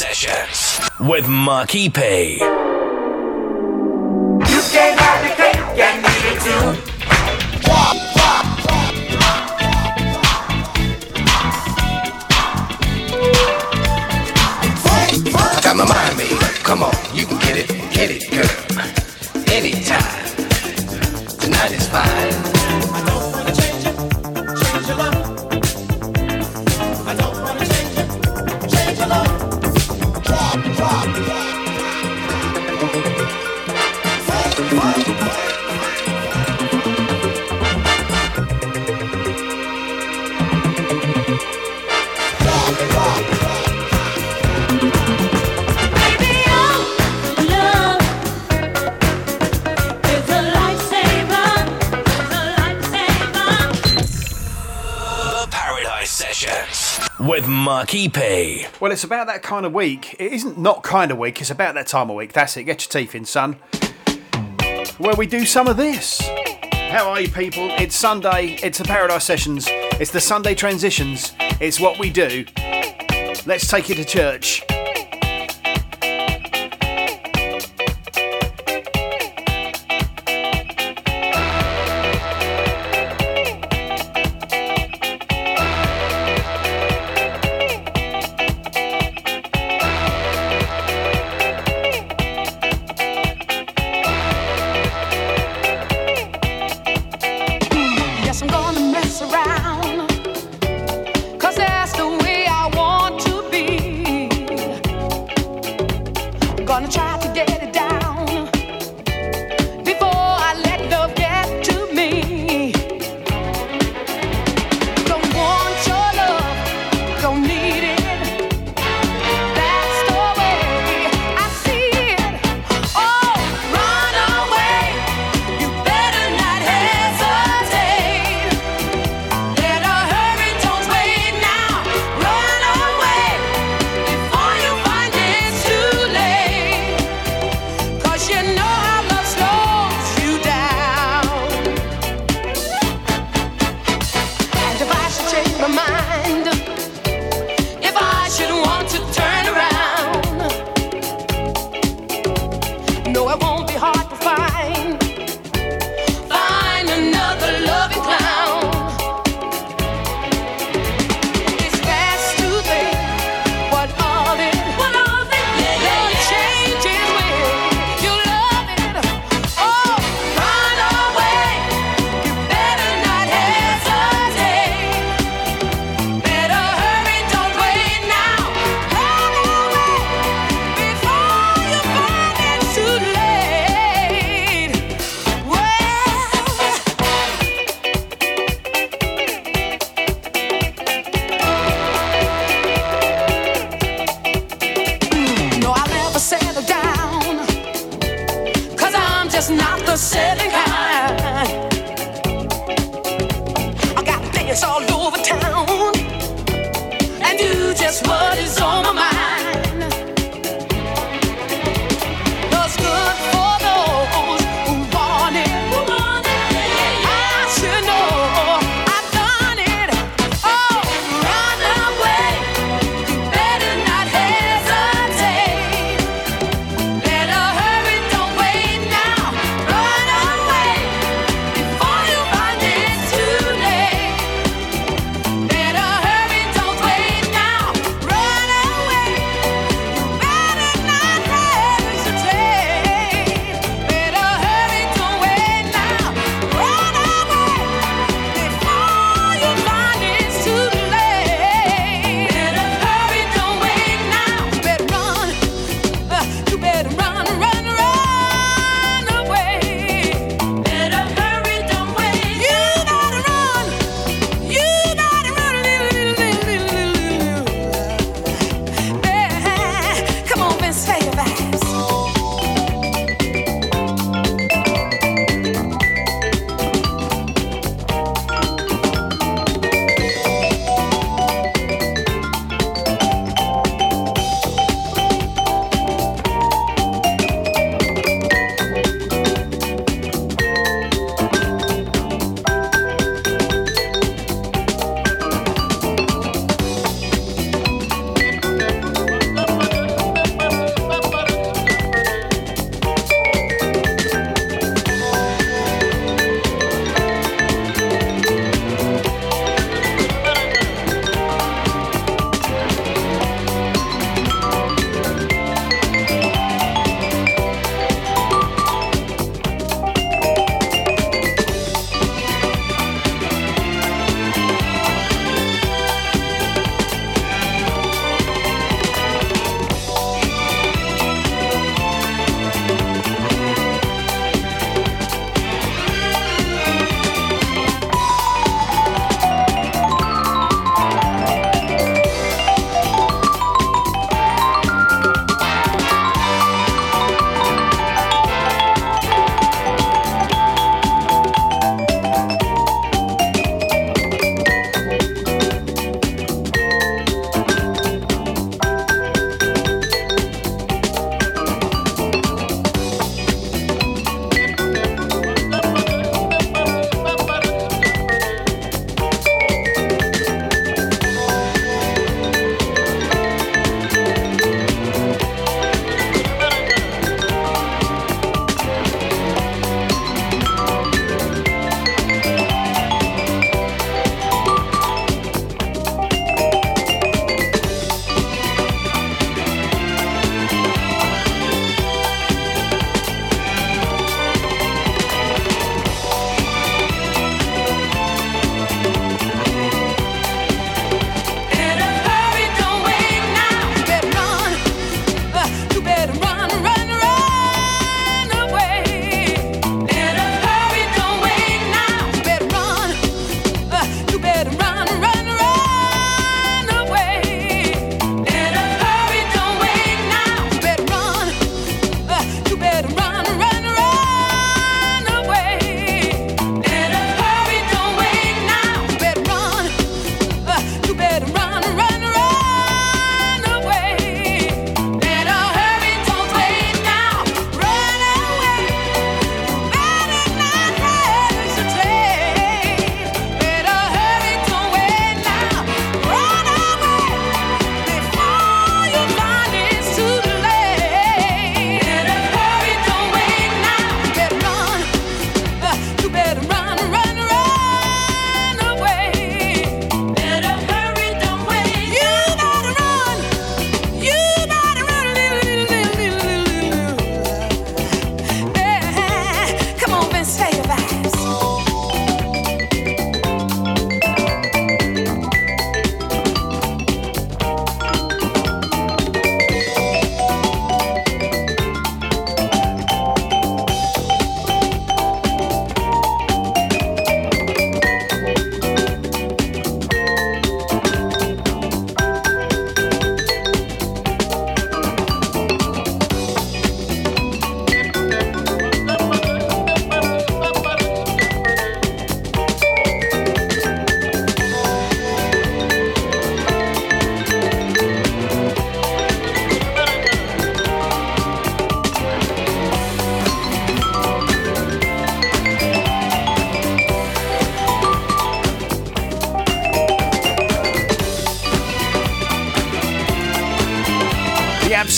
Sessions with Marquis P. Well, it's about that kind of week. It isn't not kind of week, it's about that time of week. That's it. Get your teeth in, son. Where we do some of this. How are you, people? It's Sunday. It's the Paradise Sessions. It's the Sunday transitions. It's what we do. Let's take you to church.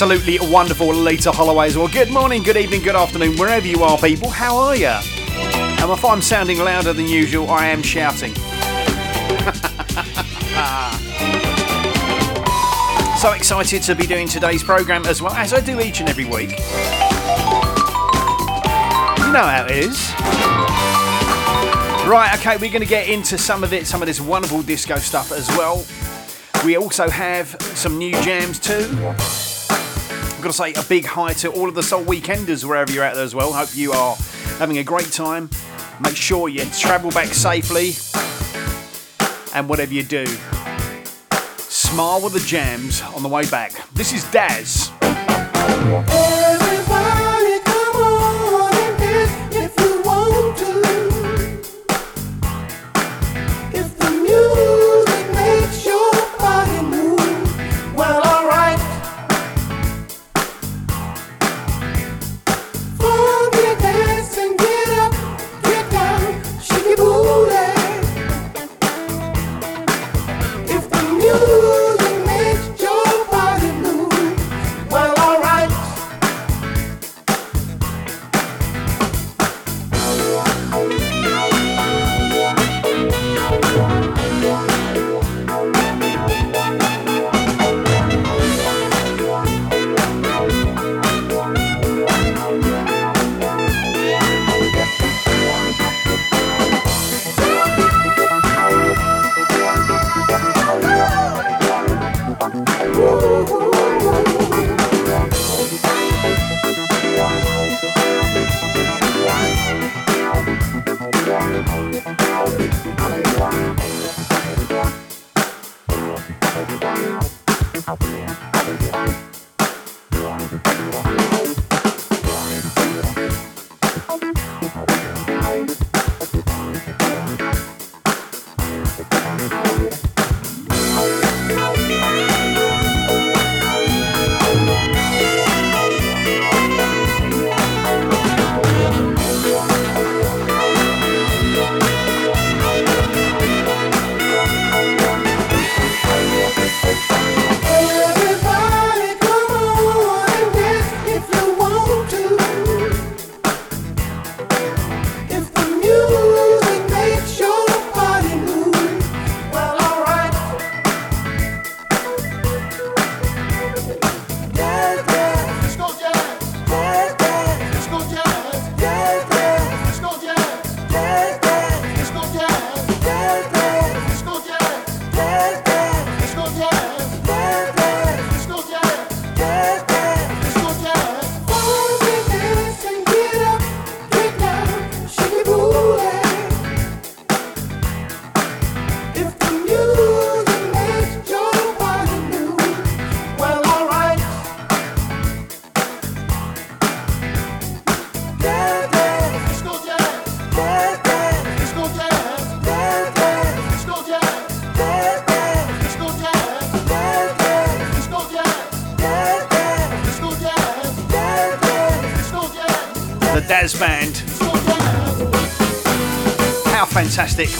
Absolutely wonderful Lita Holloway as well. Good morning, good evening, good afternoon, wherever you are, people. How are you? And if I'm sounding louder than usual, I am shouting. so excited to be doing today's programme as well, as I do each and every week. You know how it is. Right, okay, we're going to get into some of it, some of this wonderful disco stuff as well. We also have some new jams too. I've got to say a big hi to all of the Soul Weekenders wherever you're out there as well. Hope you are having a great time. Make sure you travel back safely. And whatever you do, smile with the jams on the way back. This is Dazz.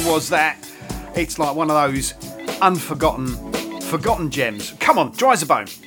Was that? It's like one of those unforgotten, forgotten gems. Come on, Drizabone.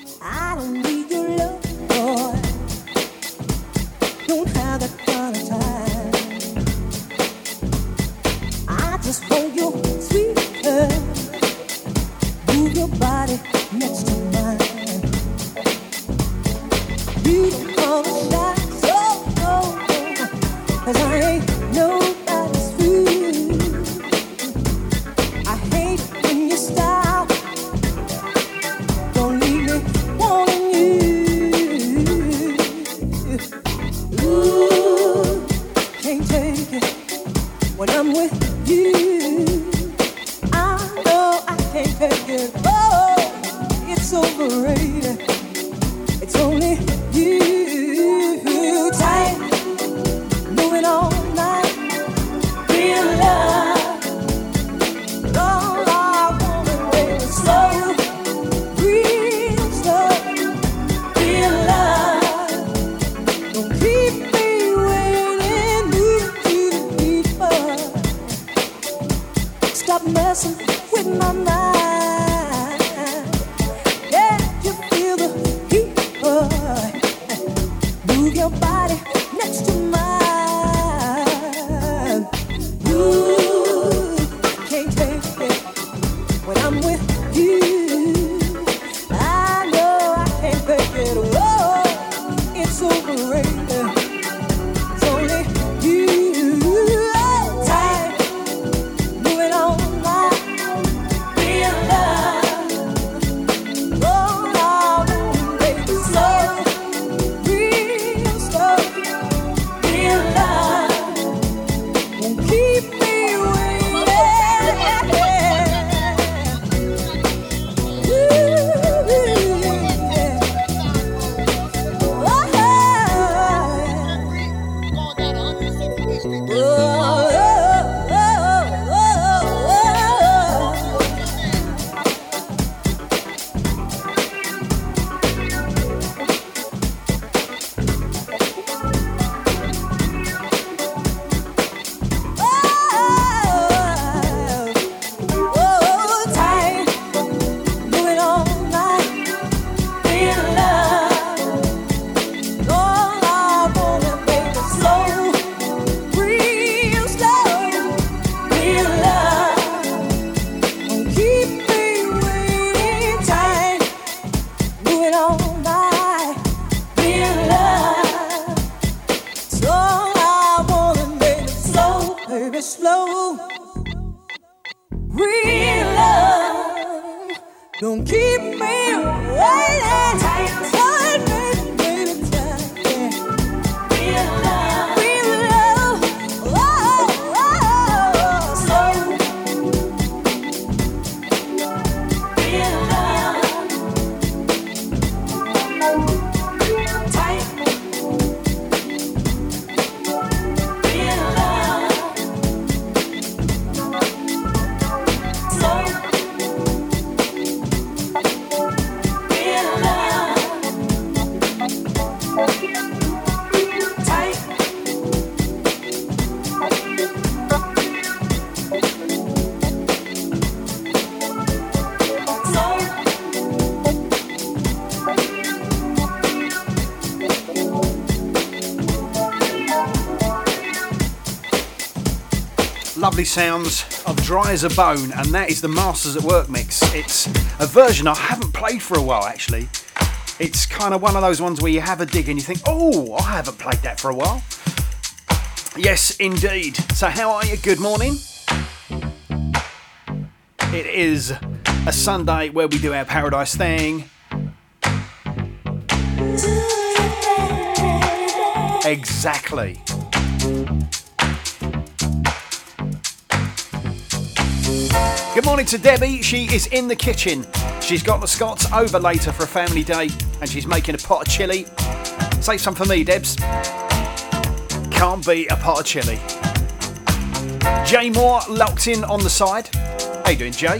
Lovely sounds of Drizabone, and that is the Masters at Work mix. It's a version I haven't played for a while actually. It's kind of one of those ones where you have a dig and you think, oh, I haven't played that for a while. Yes, indeed. So, how are you? Good morning. It is a Sunday where we do our paradise thing. Exactly. Good morning to Debbie. She is in the kitchen. She's got the Scots over later for a family day and she's making a pot of chilli. Save some for me, Debs. Can't beat a pot of chilli. Jay Moore locked in on the side. How you doing, Jay?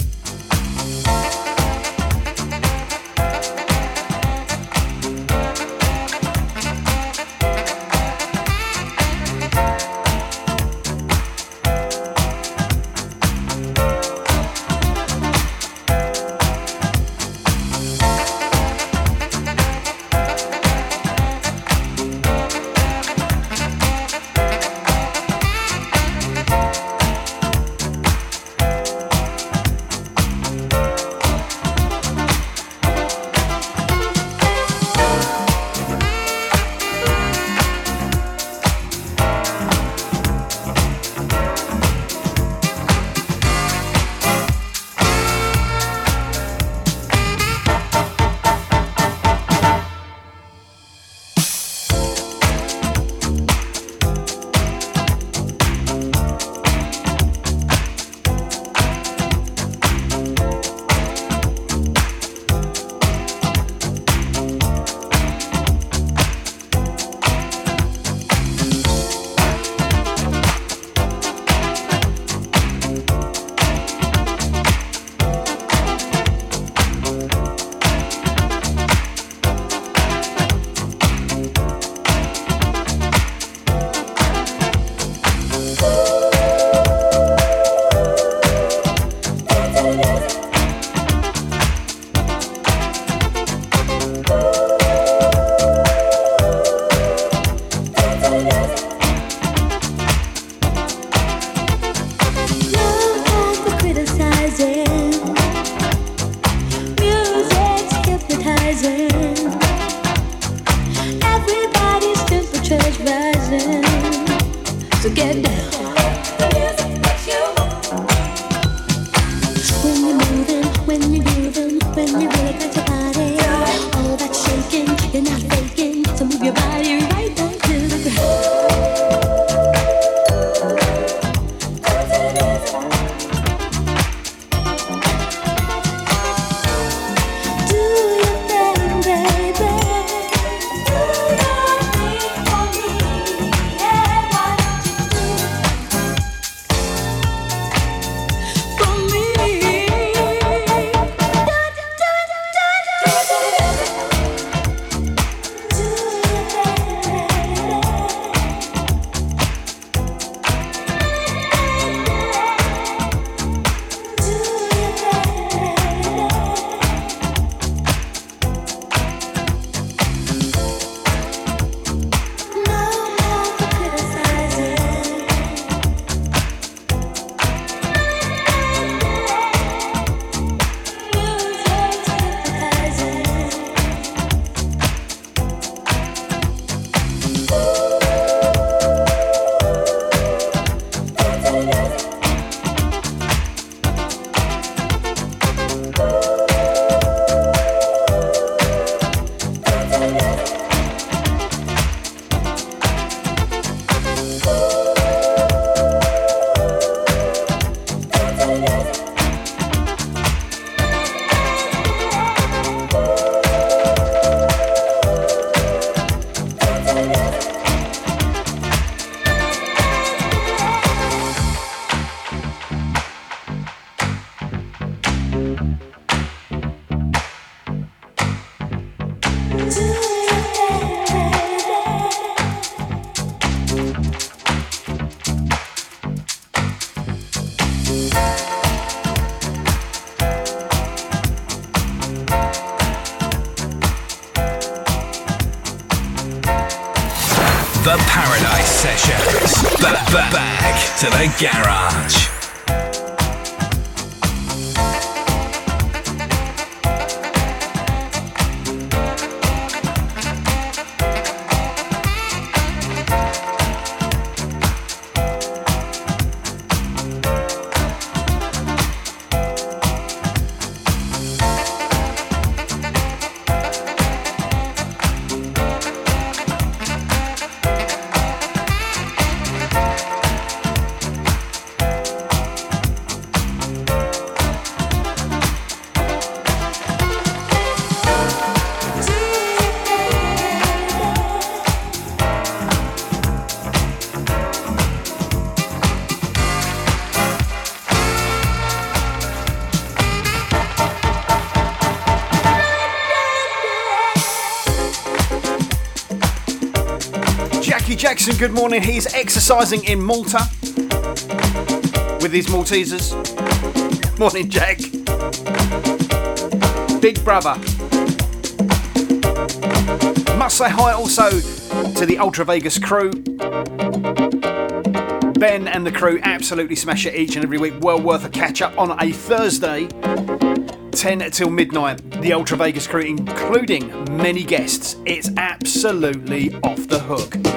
Jackson, good morning. He's exercising in Malta with his Maltesers. Morning, Jack. Big brother. Must say hi also to the Ultra Vegas crew. Ben and the crew absolutely smash it each and every week. Well worth a catch up on a Thursday, 10 till midnight. The Ultra Vegas crew, including many guests. It's absolutely off the hook.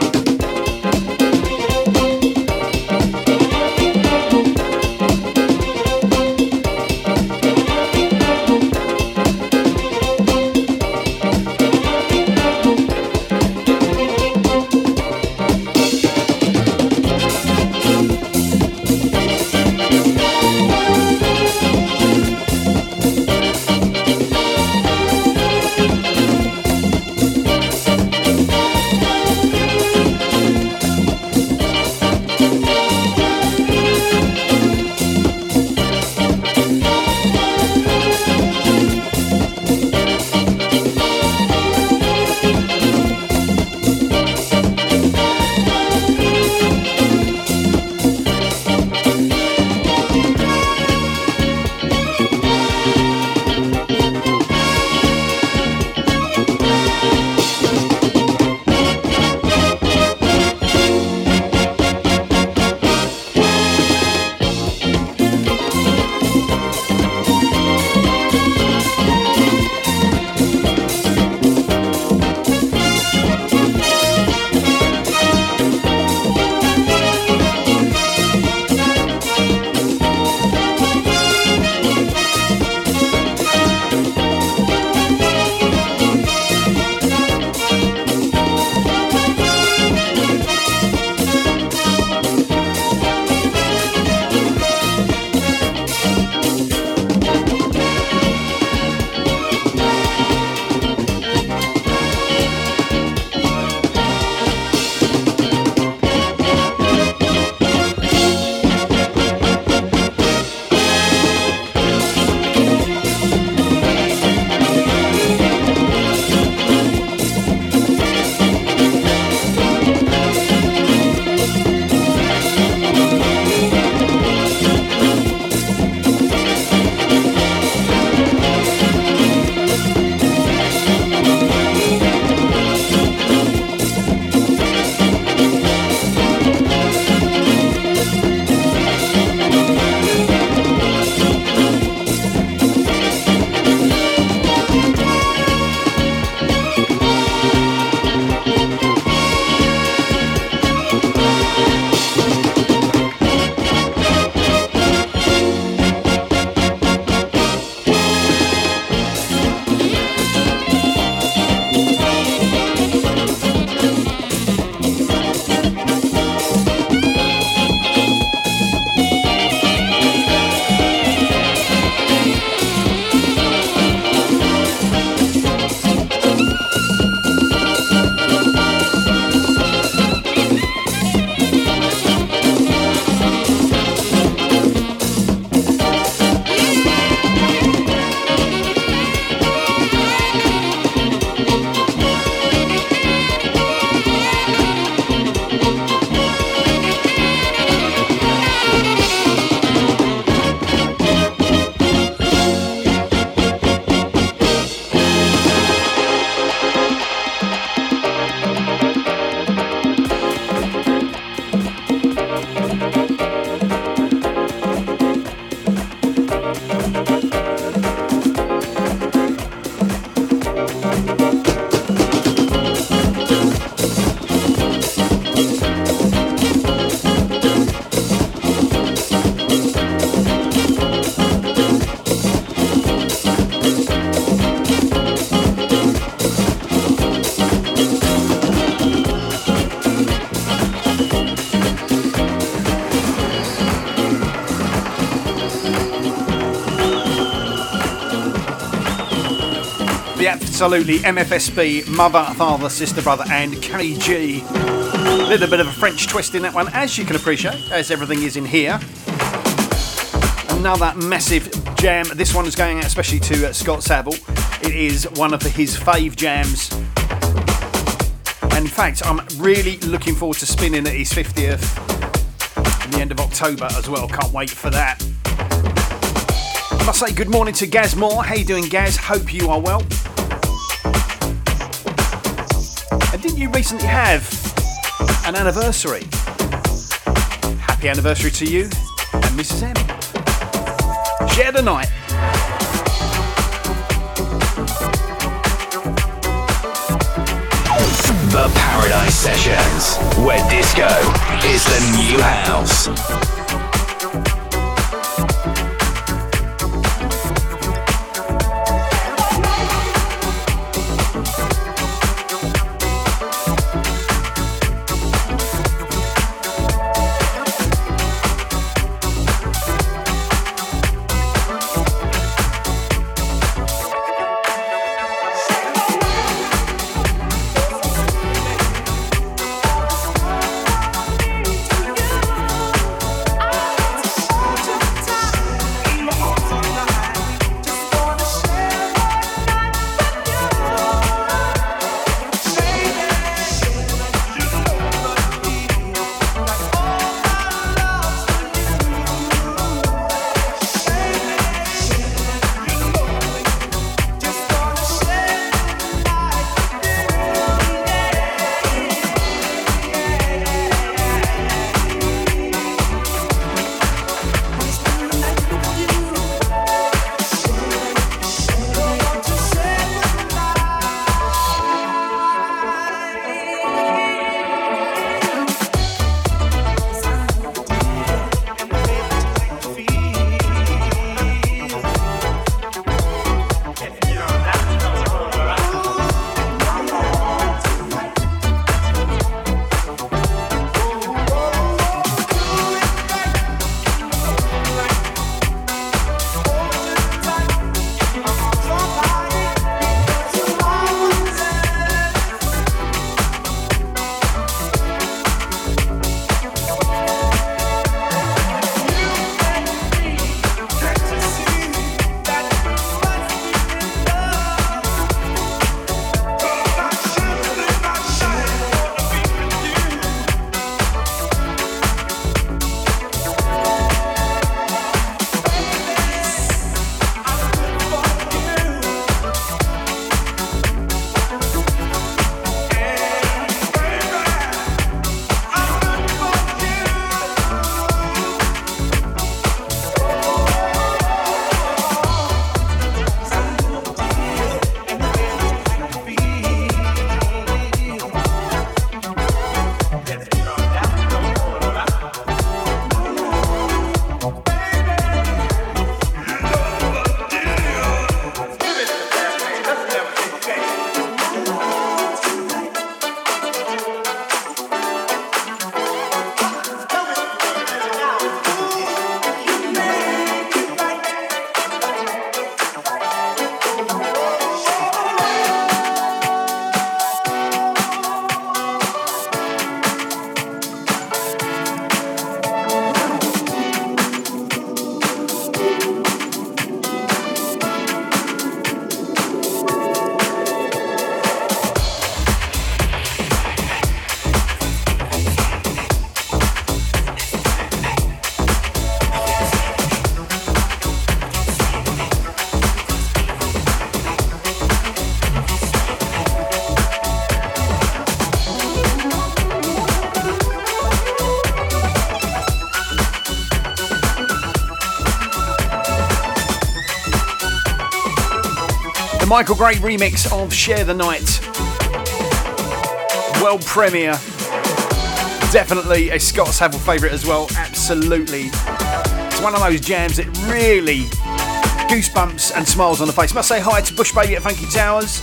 Absolutely MFSB mother, father, sister, brother, and K-Jee. A little bit of a French twist in that one, as you can appreciate, as everything is in here. Another massive jam. This one is going out especially to uh, Scott Saville. It is one of his fave jams. And in fact, I'm really looking forward to spinning at his 50th in the end of October as well. Can't wait for that. I must say good morning to Gaz Moore. How you doing, Gaz? Hope you are well. You recently have an anniversary? Happy anniversary to you and Mrs. M. Share the night. The Paradise Sessions, where disco is the new house. Michael Gray remix of Share the Night. World premiere. Definitely a Scott Saville favourite as well. Absolutely. It's one of those jams that really goosebumps and smiles on the face. Must say hi to Bush Baby at Funky Towers.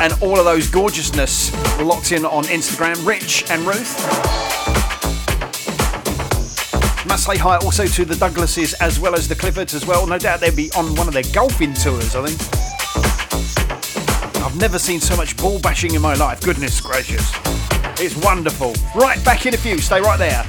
And all of those gorgeousness locked in on Instagram, Rich and Ruth. Say hi also to the Douglases as well as the Cliffords as well. No doubt they'll be on one of their golfing tours, I think. I've never seen so much ball bashing in my life. Goodness gracious. It's wonderful. Right, back in a few. Stay right there.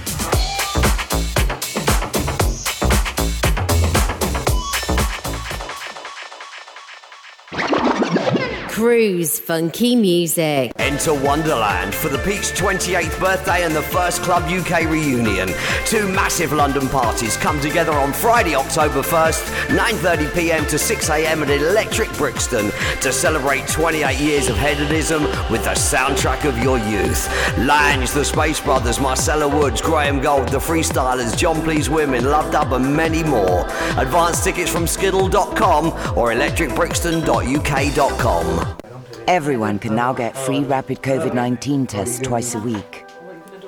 Cruise funky music. Enter Wonderland for the Pete's 28th birthday and the First Club UK reunion. Two massive London parties come together on Friday, October 1st, 9.30pm to 6am at Electric Brixton to celebrate 28 years of hedonism with the soundtrack of your youth. Lange, the Space Brothers, Marcella Woods, Graham Gold, the Freestylers, Jon Pleased Wimmin, Love Dub and many more. Advance tickets from skiddle.com or electricbrixton.uk.com. Everyone can now get free rapid COVID 19 tests twice a week.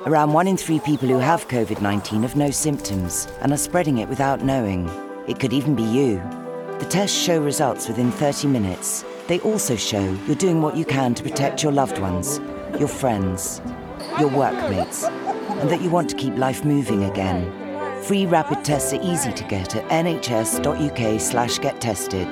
Around one in three people who have COVID 19 have no symptoms and are spreading it without knowing. It could even be you. The tests show results within 30 minutes. They also show you're doing what you can to protect your loved ones, your friends, your workmates, and that you want to keep life moving again. Free rapid tests are easy to get at nhs.uk slash get tested.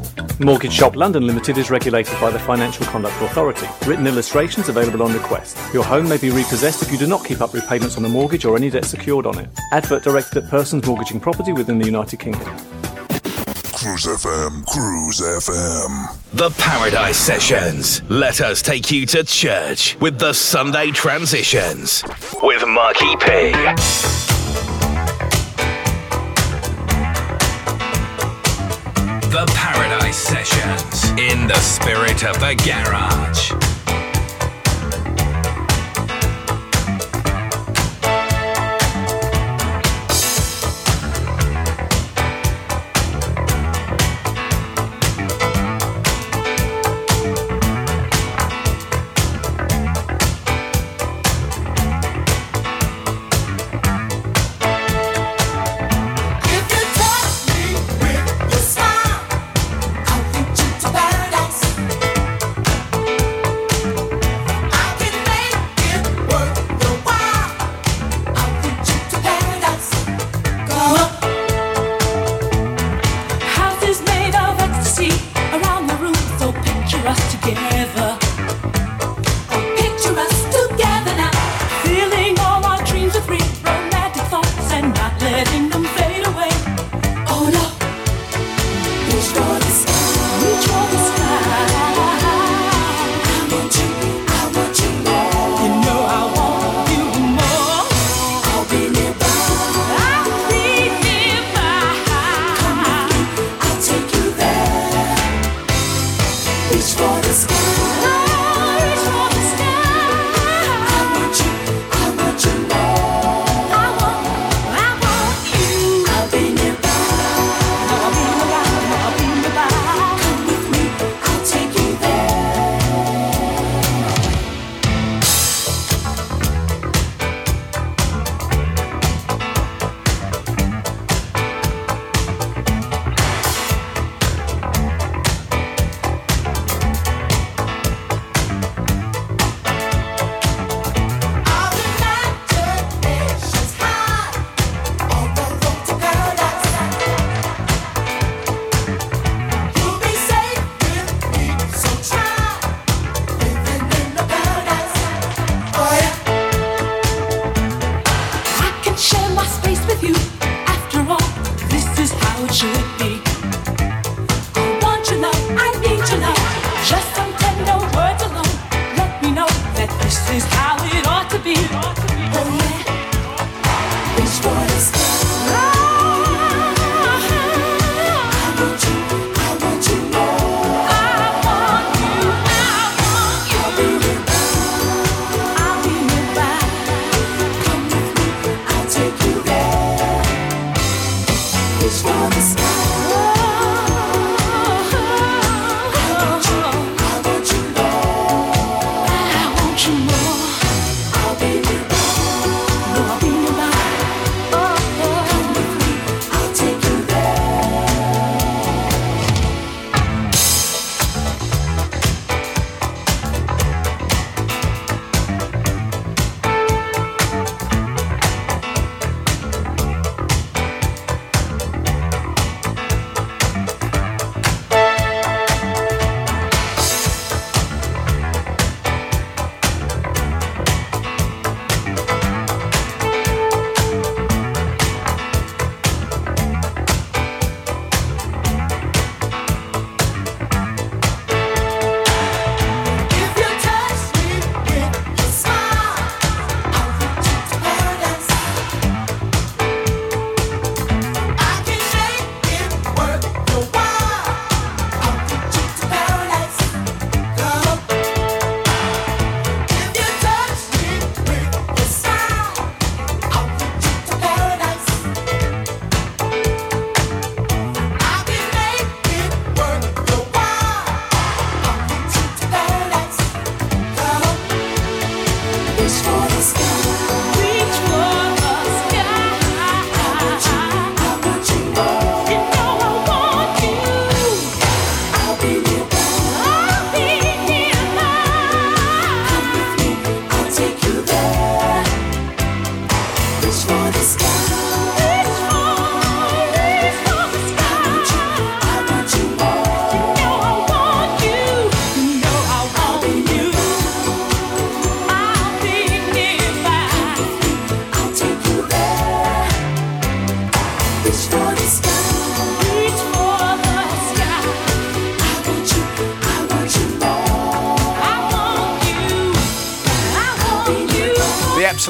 Mortgage Shop London Limited is regulated by the Financial Conduct Authority. Written illustrations available on request. Your home may be repossessed if you do not keep up repayments on the mortgage or any debt secured on it. Advert directed at persons mortgaging property within the United Kingdom. Cruise FM, Cruise FM. The Paradise Sessions. Let us take you to church with the Sunday Transitions with Marky P. Paradise Sessions in the spirit of the garage.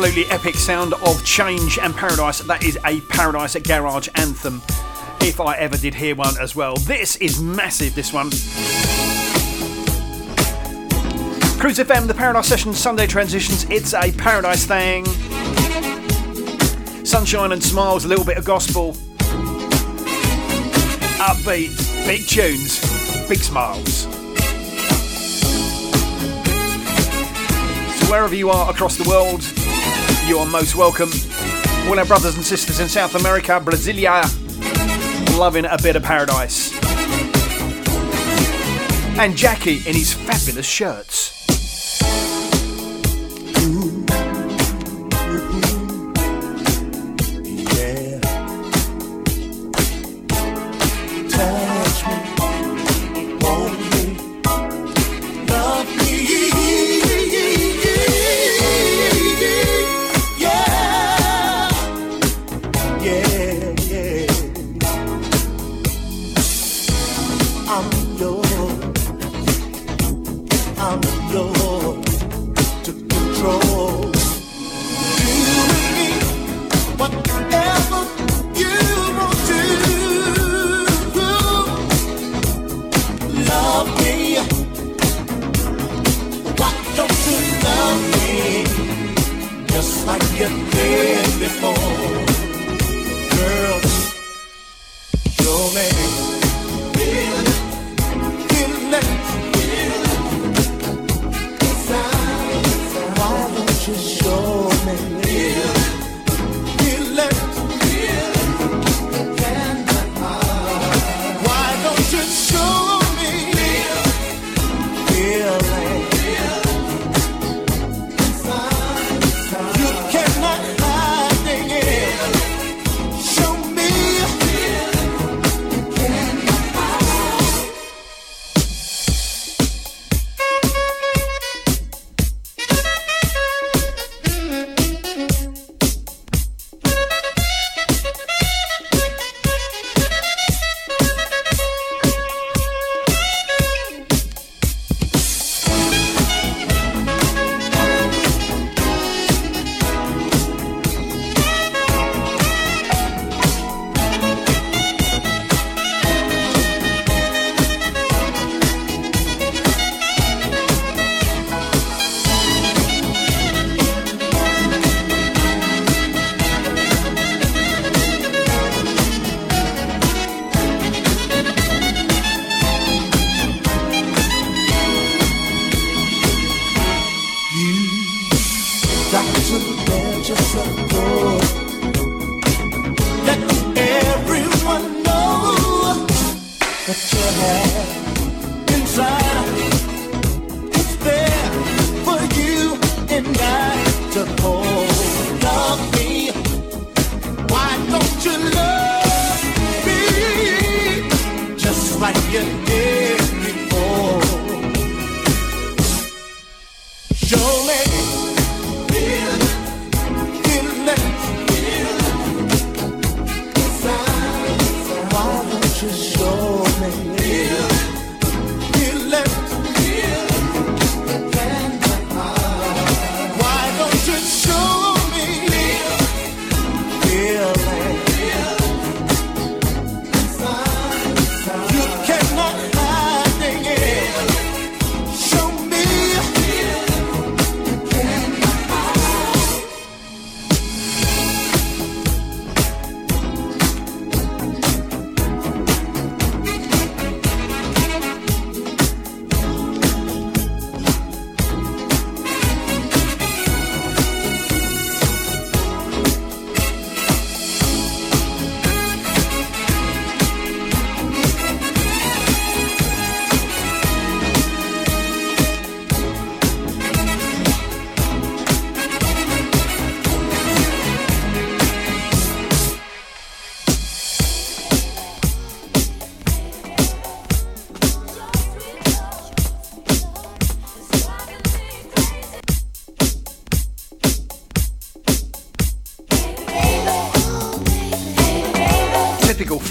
absolutely epic sound of Change and Paradise. That is a Paradise at Garage anthem, if I ever did hear one as well. This is massive, this one. Cruise FM, the Paradise Session, Sunday Transitions, it's a paradise thing. Sunshine and smiles, a little bit of gospel. Upbeat, big tunes, big smiles. wherever you are across the world, you are most welcome. All our brothers and sisters in South America, Brasilia, loving a bit of paradise. And Jackie in his fabulous shirts.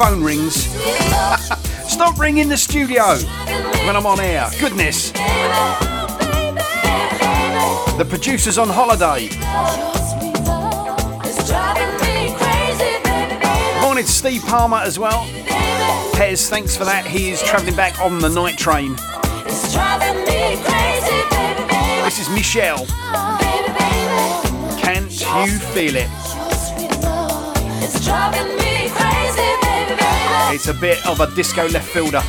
Phone rings. Stop ringing the studio when I'm on air. Goodness. The producer's on holiday. Morning to Steve Palmer as well. Pez, thanks for that. He is travelling back on the night train. This is Michele. Can't you feel it? It's a bit of a disco left fielder.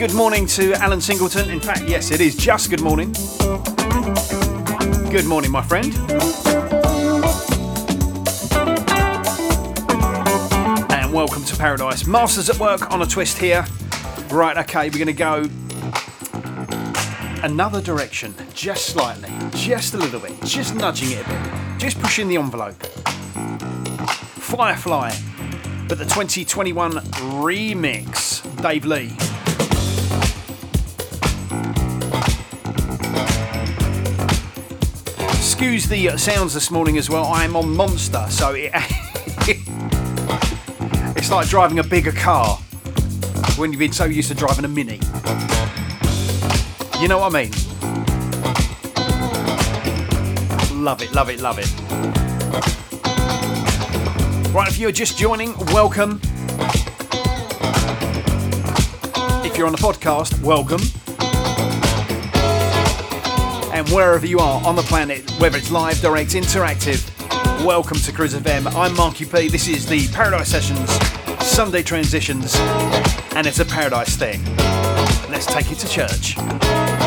Good morning to Allan Singleton. In fact, yes, it is just good morning. Good morning, my friend. And welcome to Paradise. Masters at work on a twist here. Right, okay, we're going to go another direction, just slightly, just a little bit, just nudging it a bit, just pushing the envelope. Firefly, but the 2021 remix, Dave Lee. Excuse the uh, sounds this morning as well. I am on Monster, so it, it's like driving a bigger car when you've been so used to driving a Mini. You know what I mean? Love it, love it, love it. Right, if you're just joining, welcome. If you're on the podcast, welcome. Wherever you are on the planet, whether it's live, direct, interactive, welcome to Cruise FM. I'm Marky P. This is the Paradise Sessions Sunday Transitions, and it's a Paradise thing. Let's take it to church.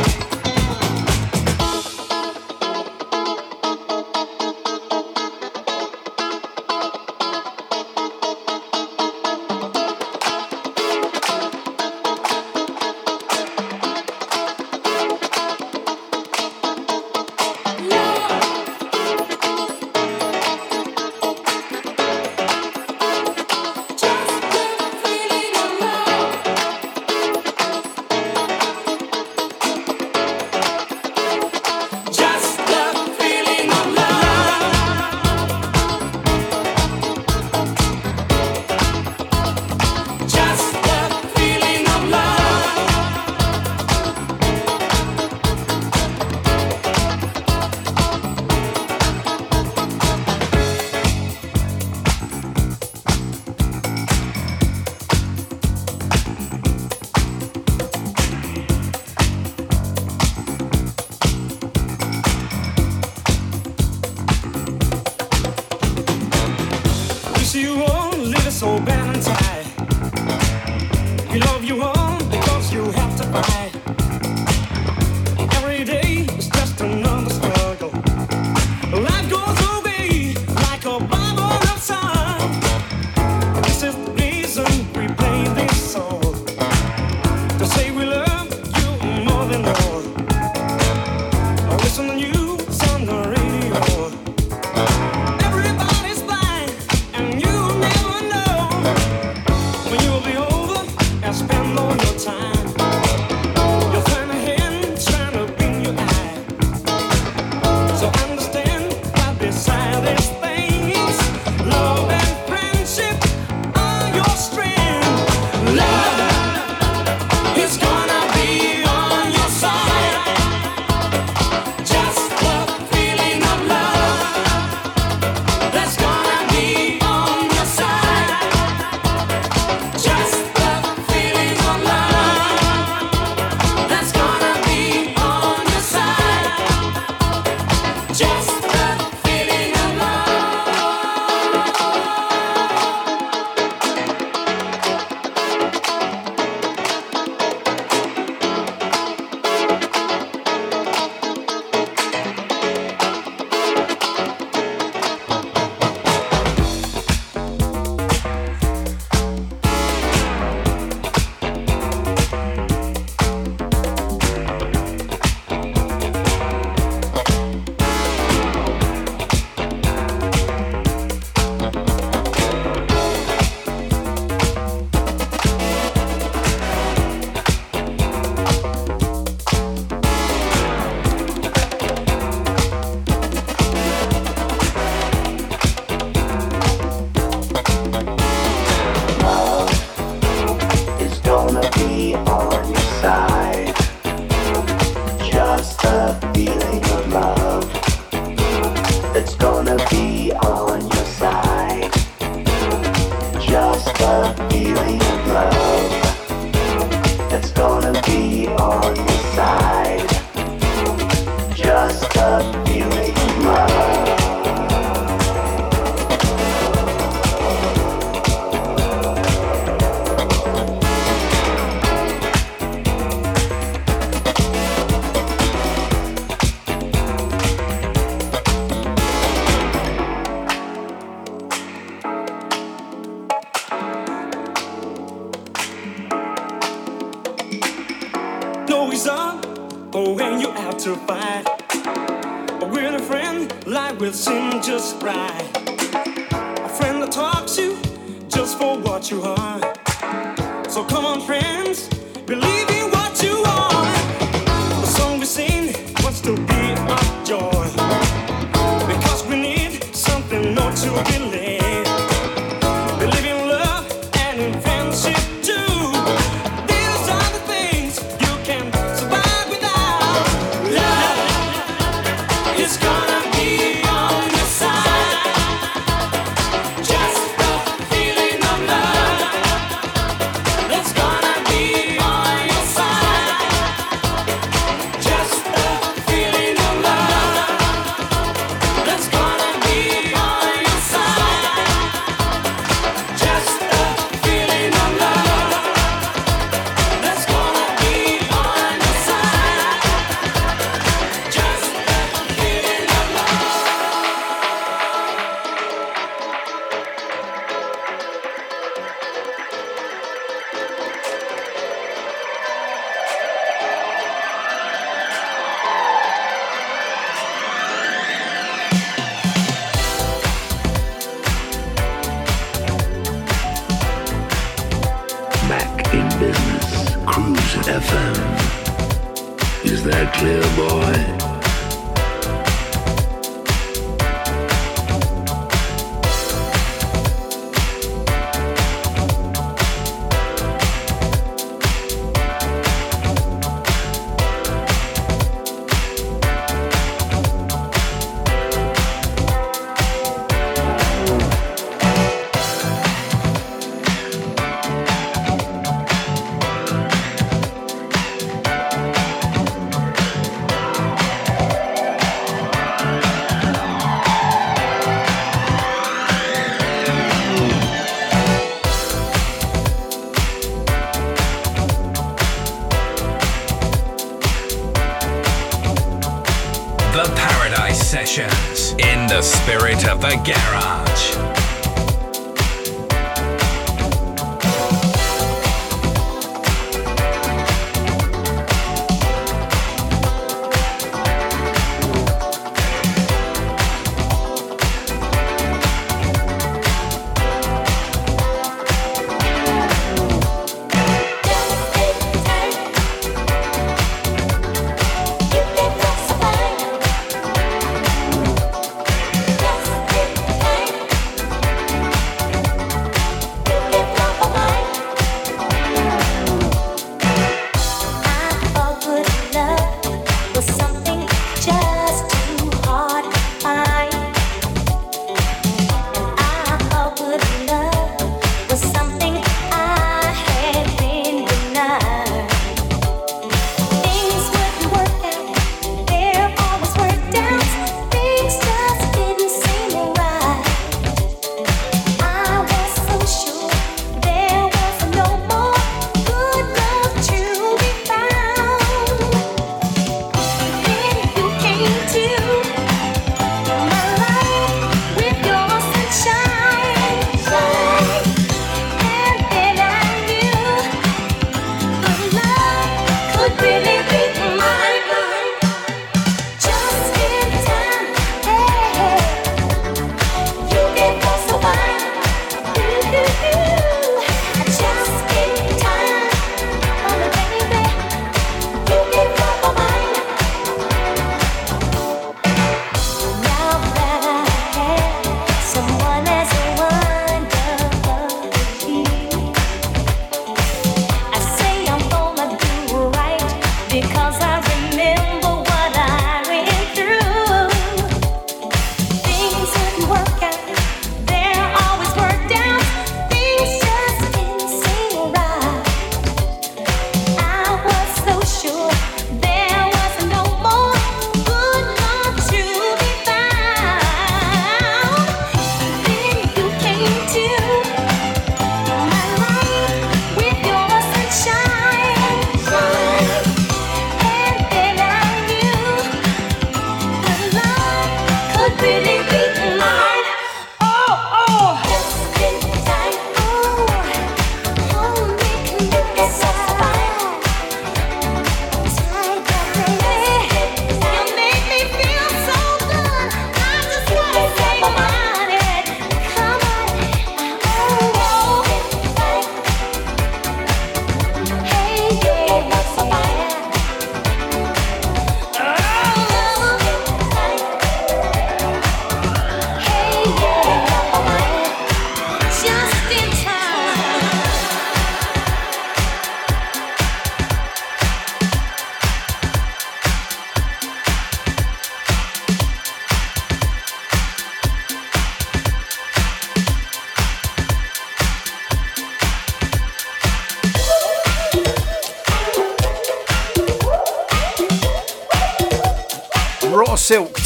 Spirit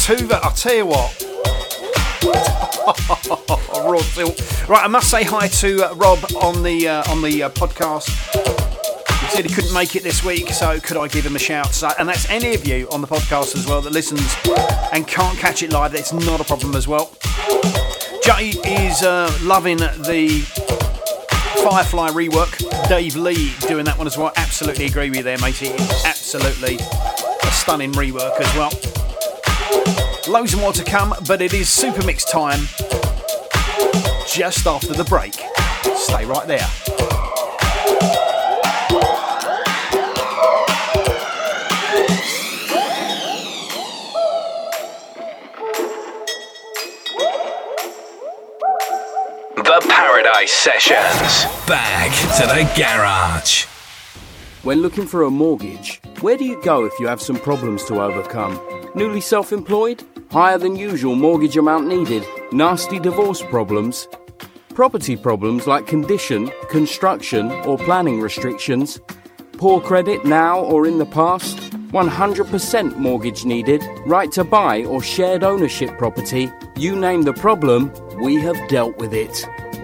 Tuva, I'll tell you what. Right, I must say hi to uh, Rob on the uh, on the uh, podcast. He said he couldn't make it this week, so could I give him a shout? So, and that's any of you on the podcast as well that listens and can't catch it live. That's not a problem as well. Jay is uh, loving the Firefly rework. Dave Lee doing that one as well. Absolutely agree with you there, matey. Absolutely a stunning rework as well. Loads more to come, but it is super mix time just after the break. Stay right there. The Paradise Sessions. Back to the garage. When looking for a mortgage, where do you go if you have some problems to overcome? Newly self employed? Higher than usual mortgage amount needed? Nasty divorce problems? Property problems like condition, construction, or planning restrictions? Poor credit now or in the past? 100% mortgage needed? Right to buy or shared ownership property? You name the problem, we have dealt with it.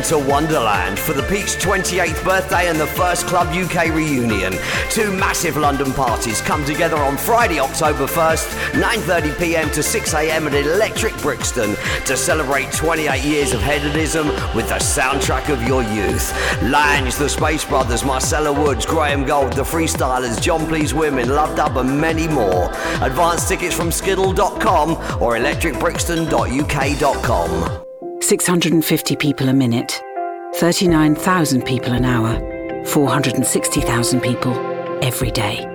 Enter Wonderland for the Pete's 28th birthday and the First Club UK reunion. Two massive London parties come together on Friday, October 1st, 9.30pm to 6am at Electric Brixton to celebrate 28 years of hedonism with the soundtrack of your youth. Lange, the Space Brothers, Marcella Woods, Graham Gold, the Freestylers, Jon Pleased Wimmin, Love Dub and many more. Advance tickets from skiddle.com or electricbrixton.uk.com. 650 people a minute, 39,000 people an hour, 460,000 people every day.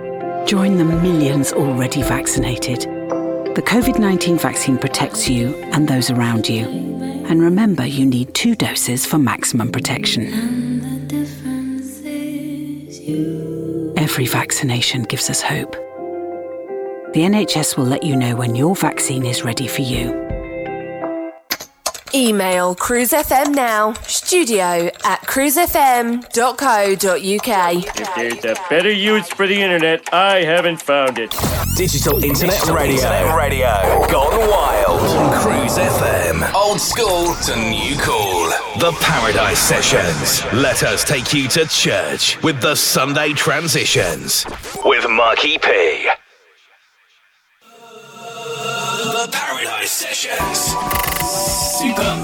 Join the millions already vaccinated. The COVID 19 vaccine protects you and those around you. And remember, you need two doses for maximum protection. Every vaccination gives us hope. The NHS will let you know when your vaccine is ready for you. Email Cruise FM now, studio at cruisefm.co.uk. If there's a better use for the internet, I haven't found it. Digital Internet Radio. Internet radio. Gone wild. On Cruise FM. Old school to new cool. The Paradise Sessions. Let us take you to church with the Sunday Transitions. With Marky P. The Paradise Sessions. Super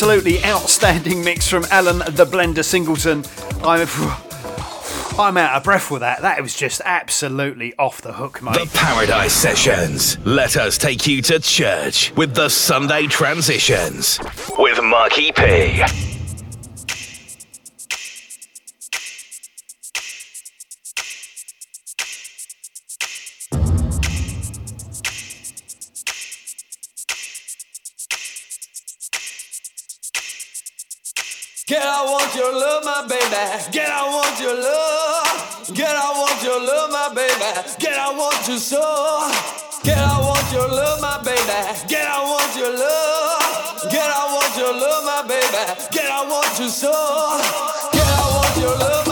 absolutely outstanding mix from Allan the Blender Singleton. I'm I'm out of breath with that. That was just absolutely off the hook, mate. The Paradise Sessions. Let us take you to church with the Sunday Transitions with Marky P. baby. I want your love. Get I want your love, my baby. Get I want your soul. Get I want your love.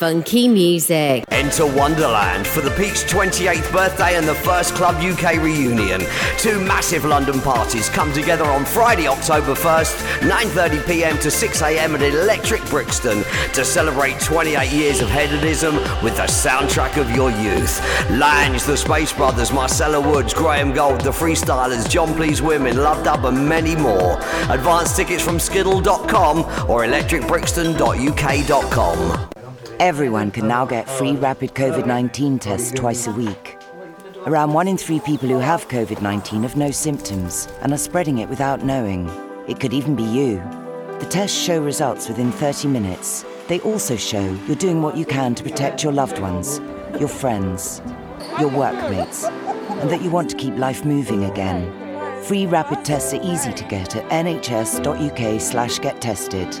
Funky music. Enter Wonderland for the Pete's 28th birthday and the first Club UK reunion. Two massive London parties come together on Friday, October 1st, 9.30pm to 6am at Electric Brixton to celebrate 28 years of hedonism with the soundtrack of your youth. Lange, the Space Brothers, Marcella Woods, Graham Gold, the Freestylers, Jon Pleased Wimmin, Love Dub and many more. Advance tickets from skiddle.com or electricbrixton.uk.com. Everyone can now get free rapid COVID 19 tests twice a week. Around one in three people who have COVID 19 have no symptoms and are spreading it without knowing. It could even be you. The tests show results within 30 minutes. They also show you're doing what you can to protect your loved ones, your friends, your workmates, and that you want to keep life moving again. Free rapid tests are easy to get at nhs.uk slash get tested.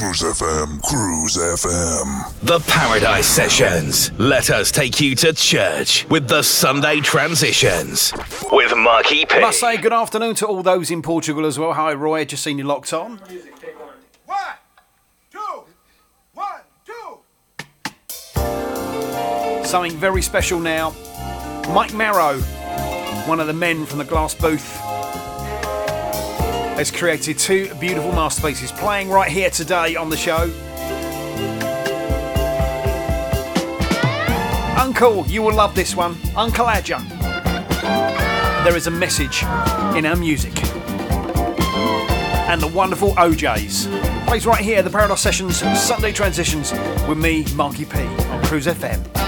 Cruise FM, Cruise FM. The Paradise Sessions. Let us take you to church with the Sunday Transitions with Marky P. Must say good afternoon to all those in Portugal as well. Hi, Roy. Just seen you locked on. Something very special now. Mike Maurro, one of the men from the Glass Booth, has created two beautiful masterpieces playing right here today on the show. Uncle, you will love this one. Uncle Adja. There is a message in our music. And the wonderful O'Jays. Plays right here, the Paradise Sessions Sunday Transitions with me, Marky P, on Cruise FM.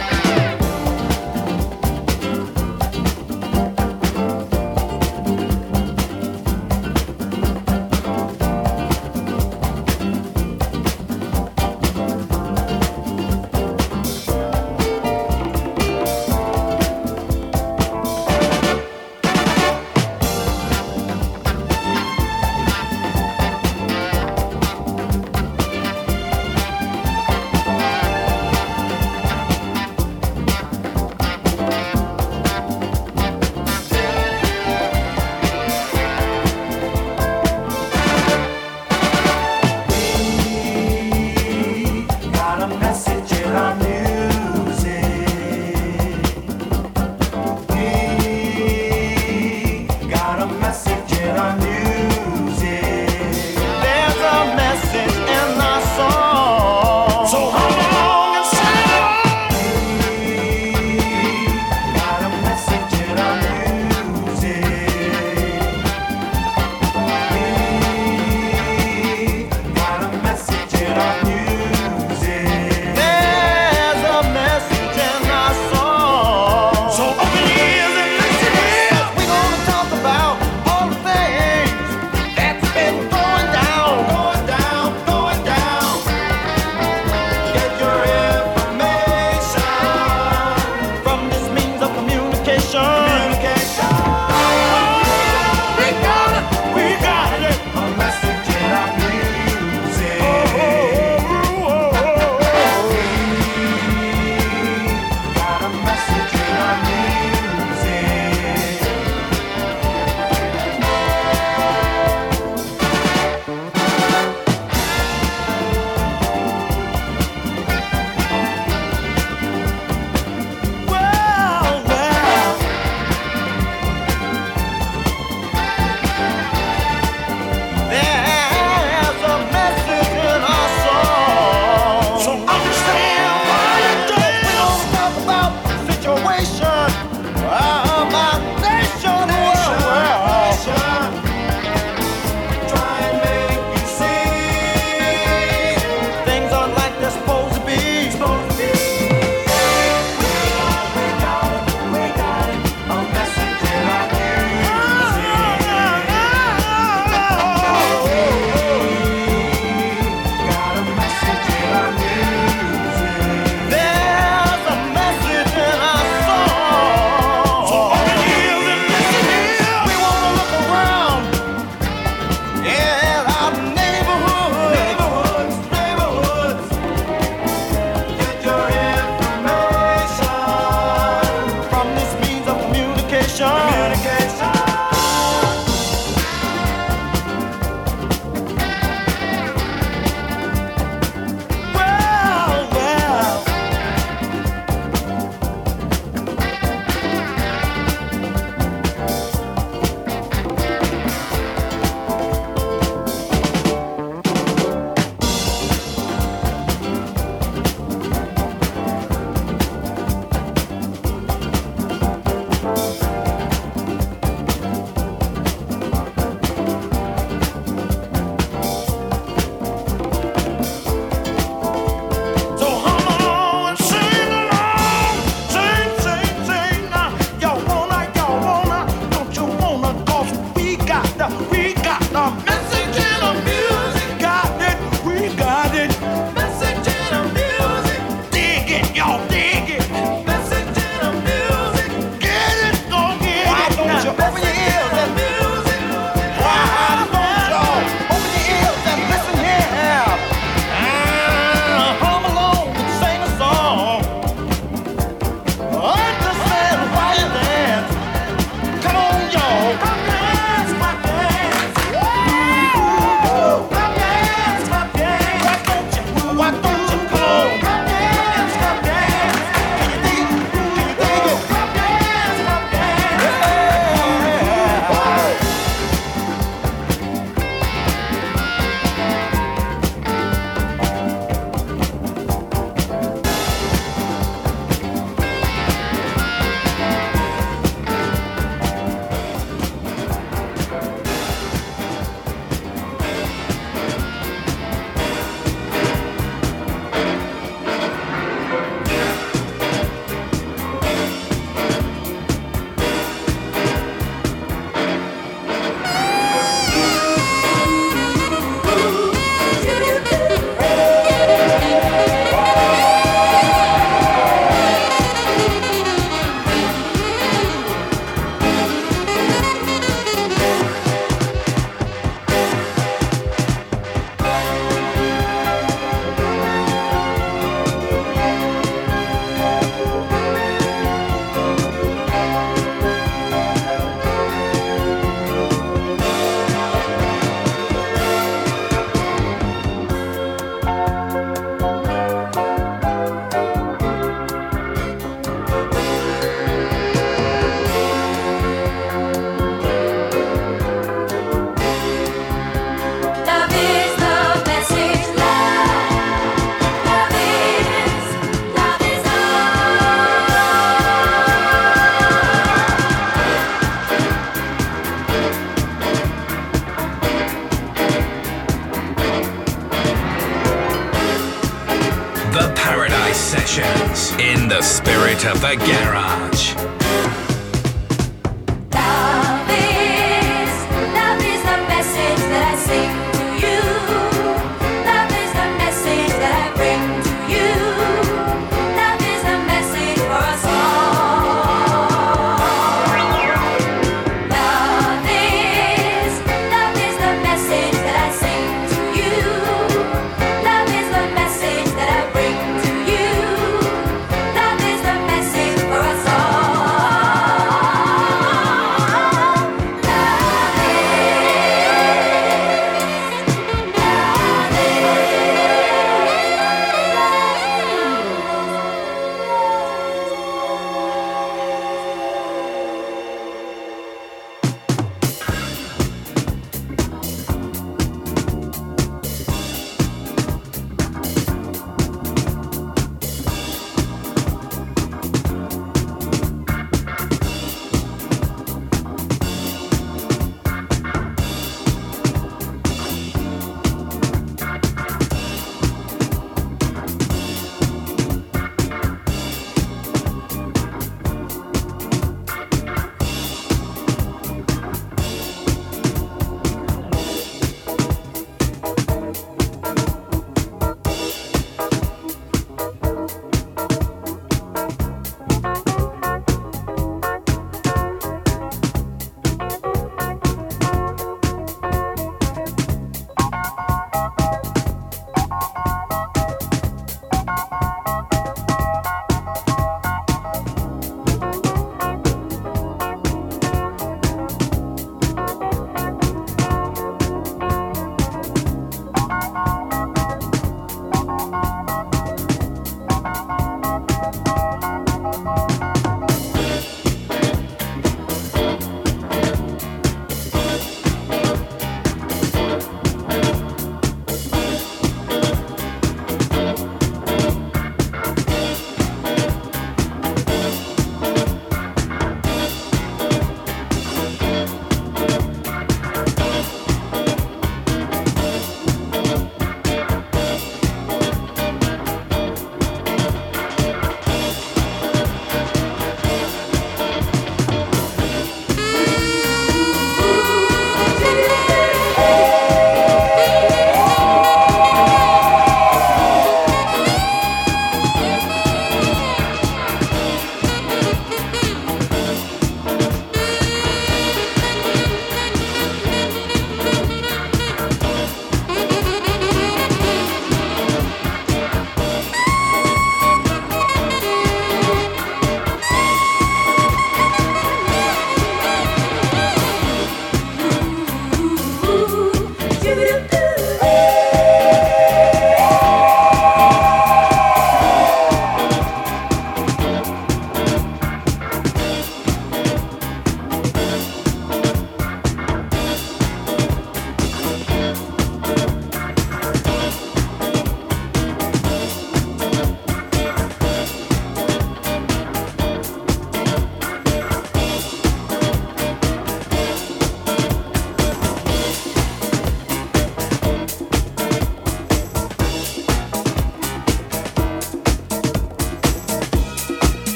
Of the garage.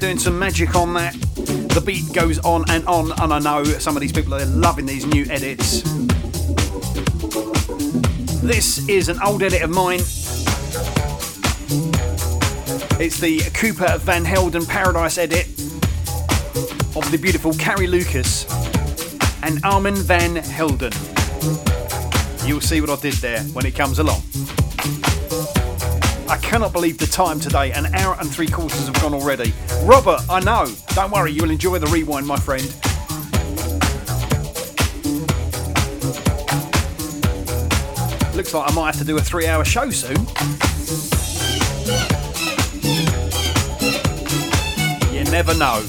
Doing some magic on that. The beat goes on and on, and I know some of these people are loving these new edits. This is an old edit of mine. It's the Cooper Van Helden Paradise edit of the beautiful Carrie Lucas and Armand Van Helden. You'll see what I did there when it comes along. I cannot believe the time today. An hour and three quarters have gone already. Robert, I know. Don't worry, you'll enjoy the rewind, my friend. Looks like I might have to do a three hour show soon. You never know.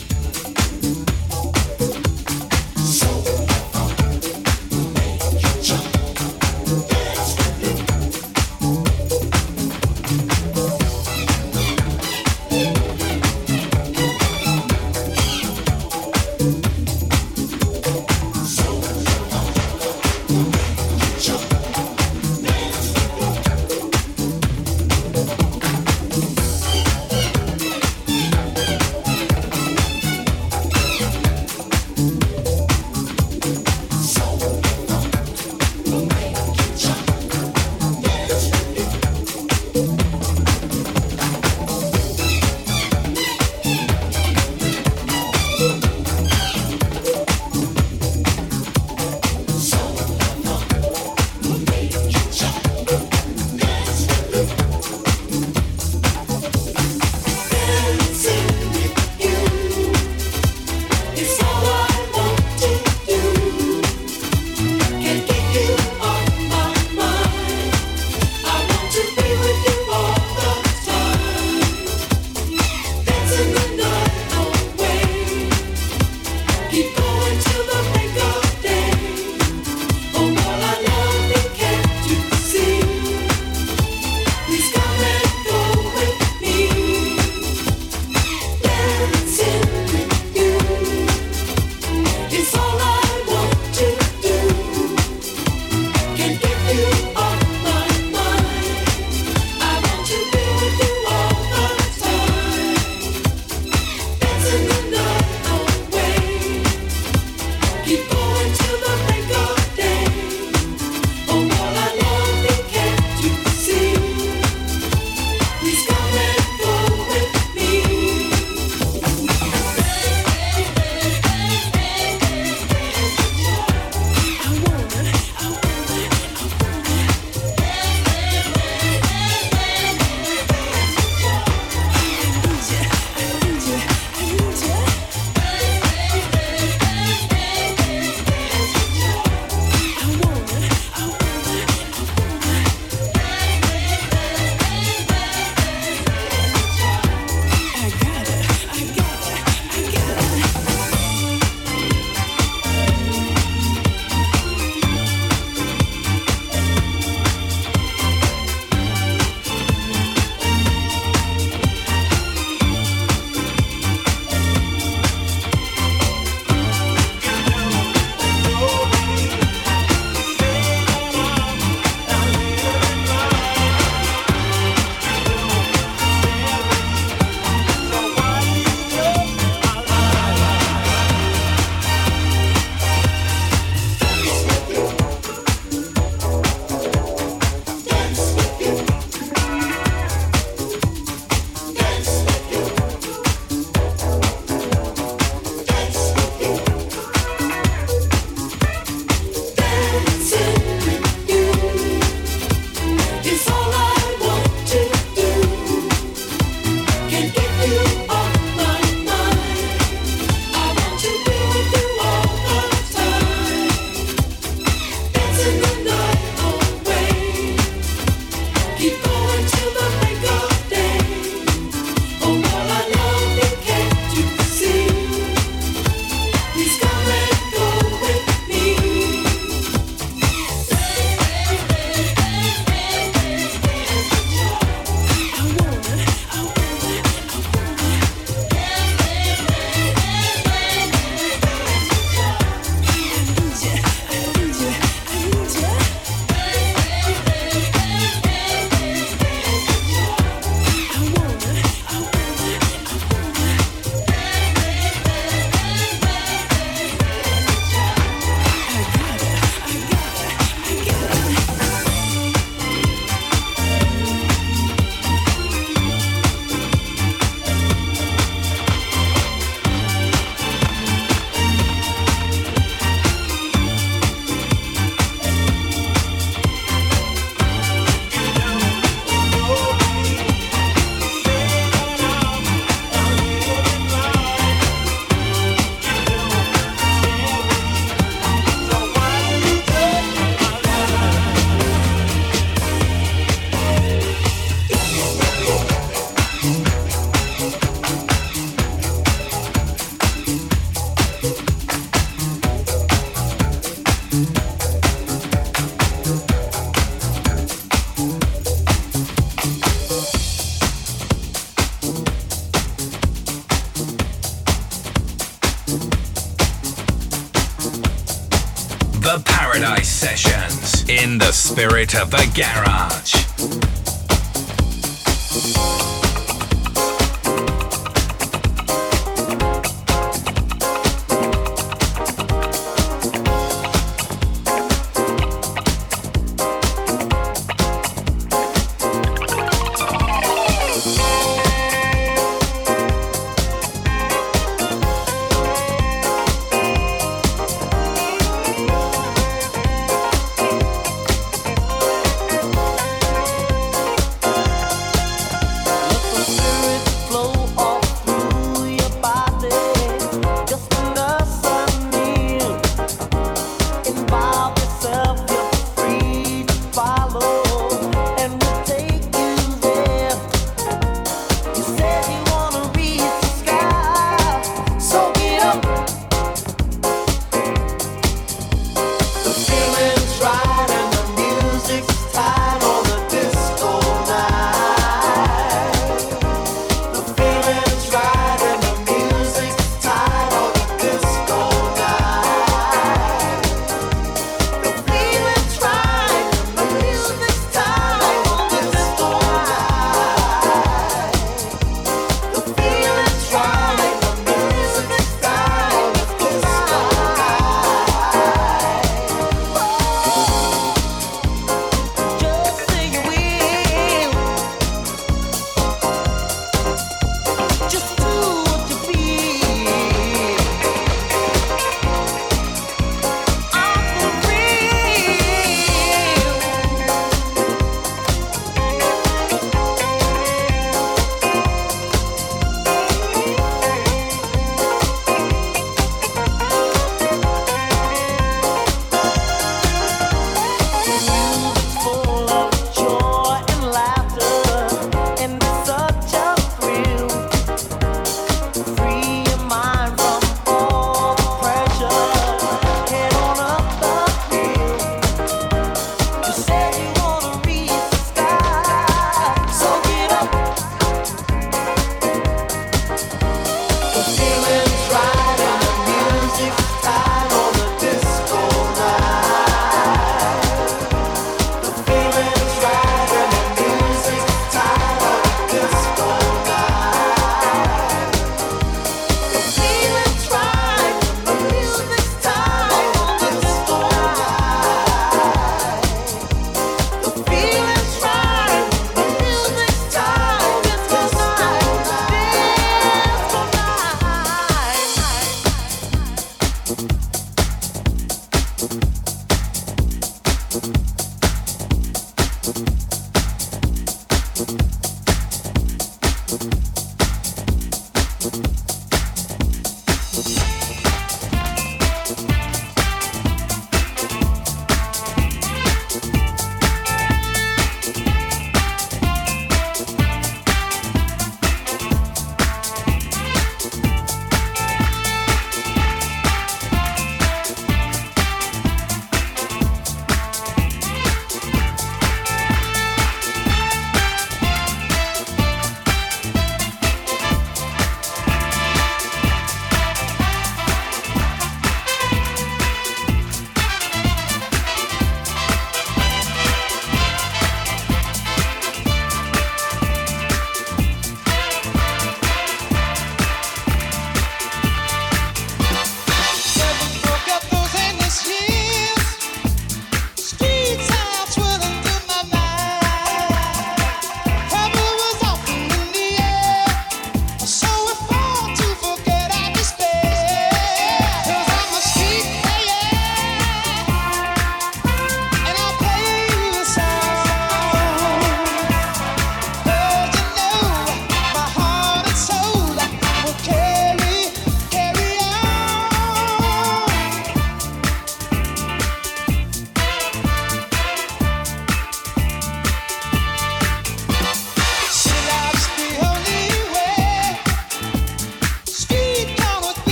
to the spirit of the garage.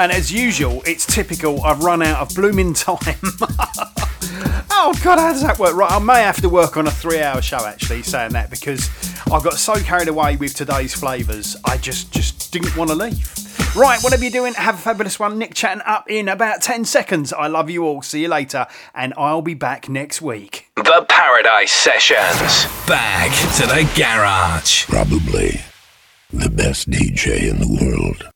And as usual, it's typical, I've run out of blooming time. oh, God, how does that work? Right, I may have to work on a three hour show actually saying that because I got so carried away with today's flavours, I just, just didn't want to leave. Right, whatever you're doing, have a fabulous one. Nick chatting up in about 10 seconds. I love you all. See you later. And I'll be back next week. The Paradise Sessions. Back to the garage. Probably the best DJ in the world.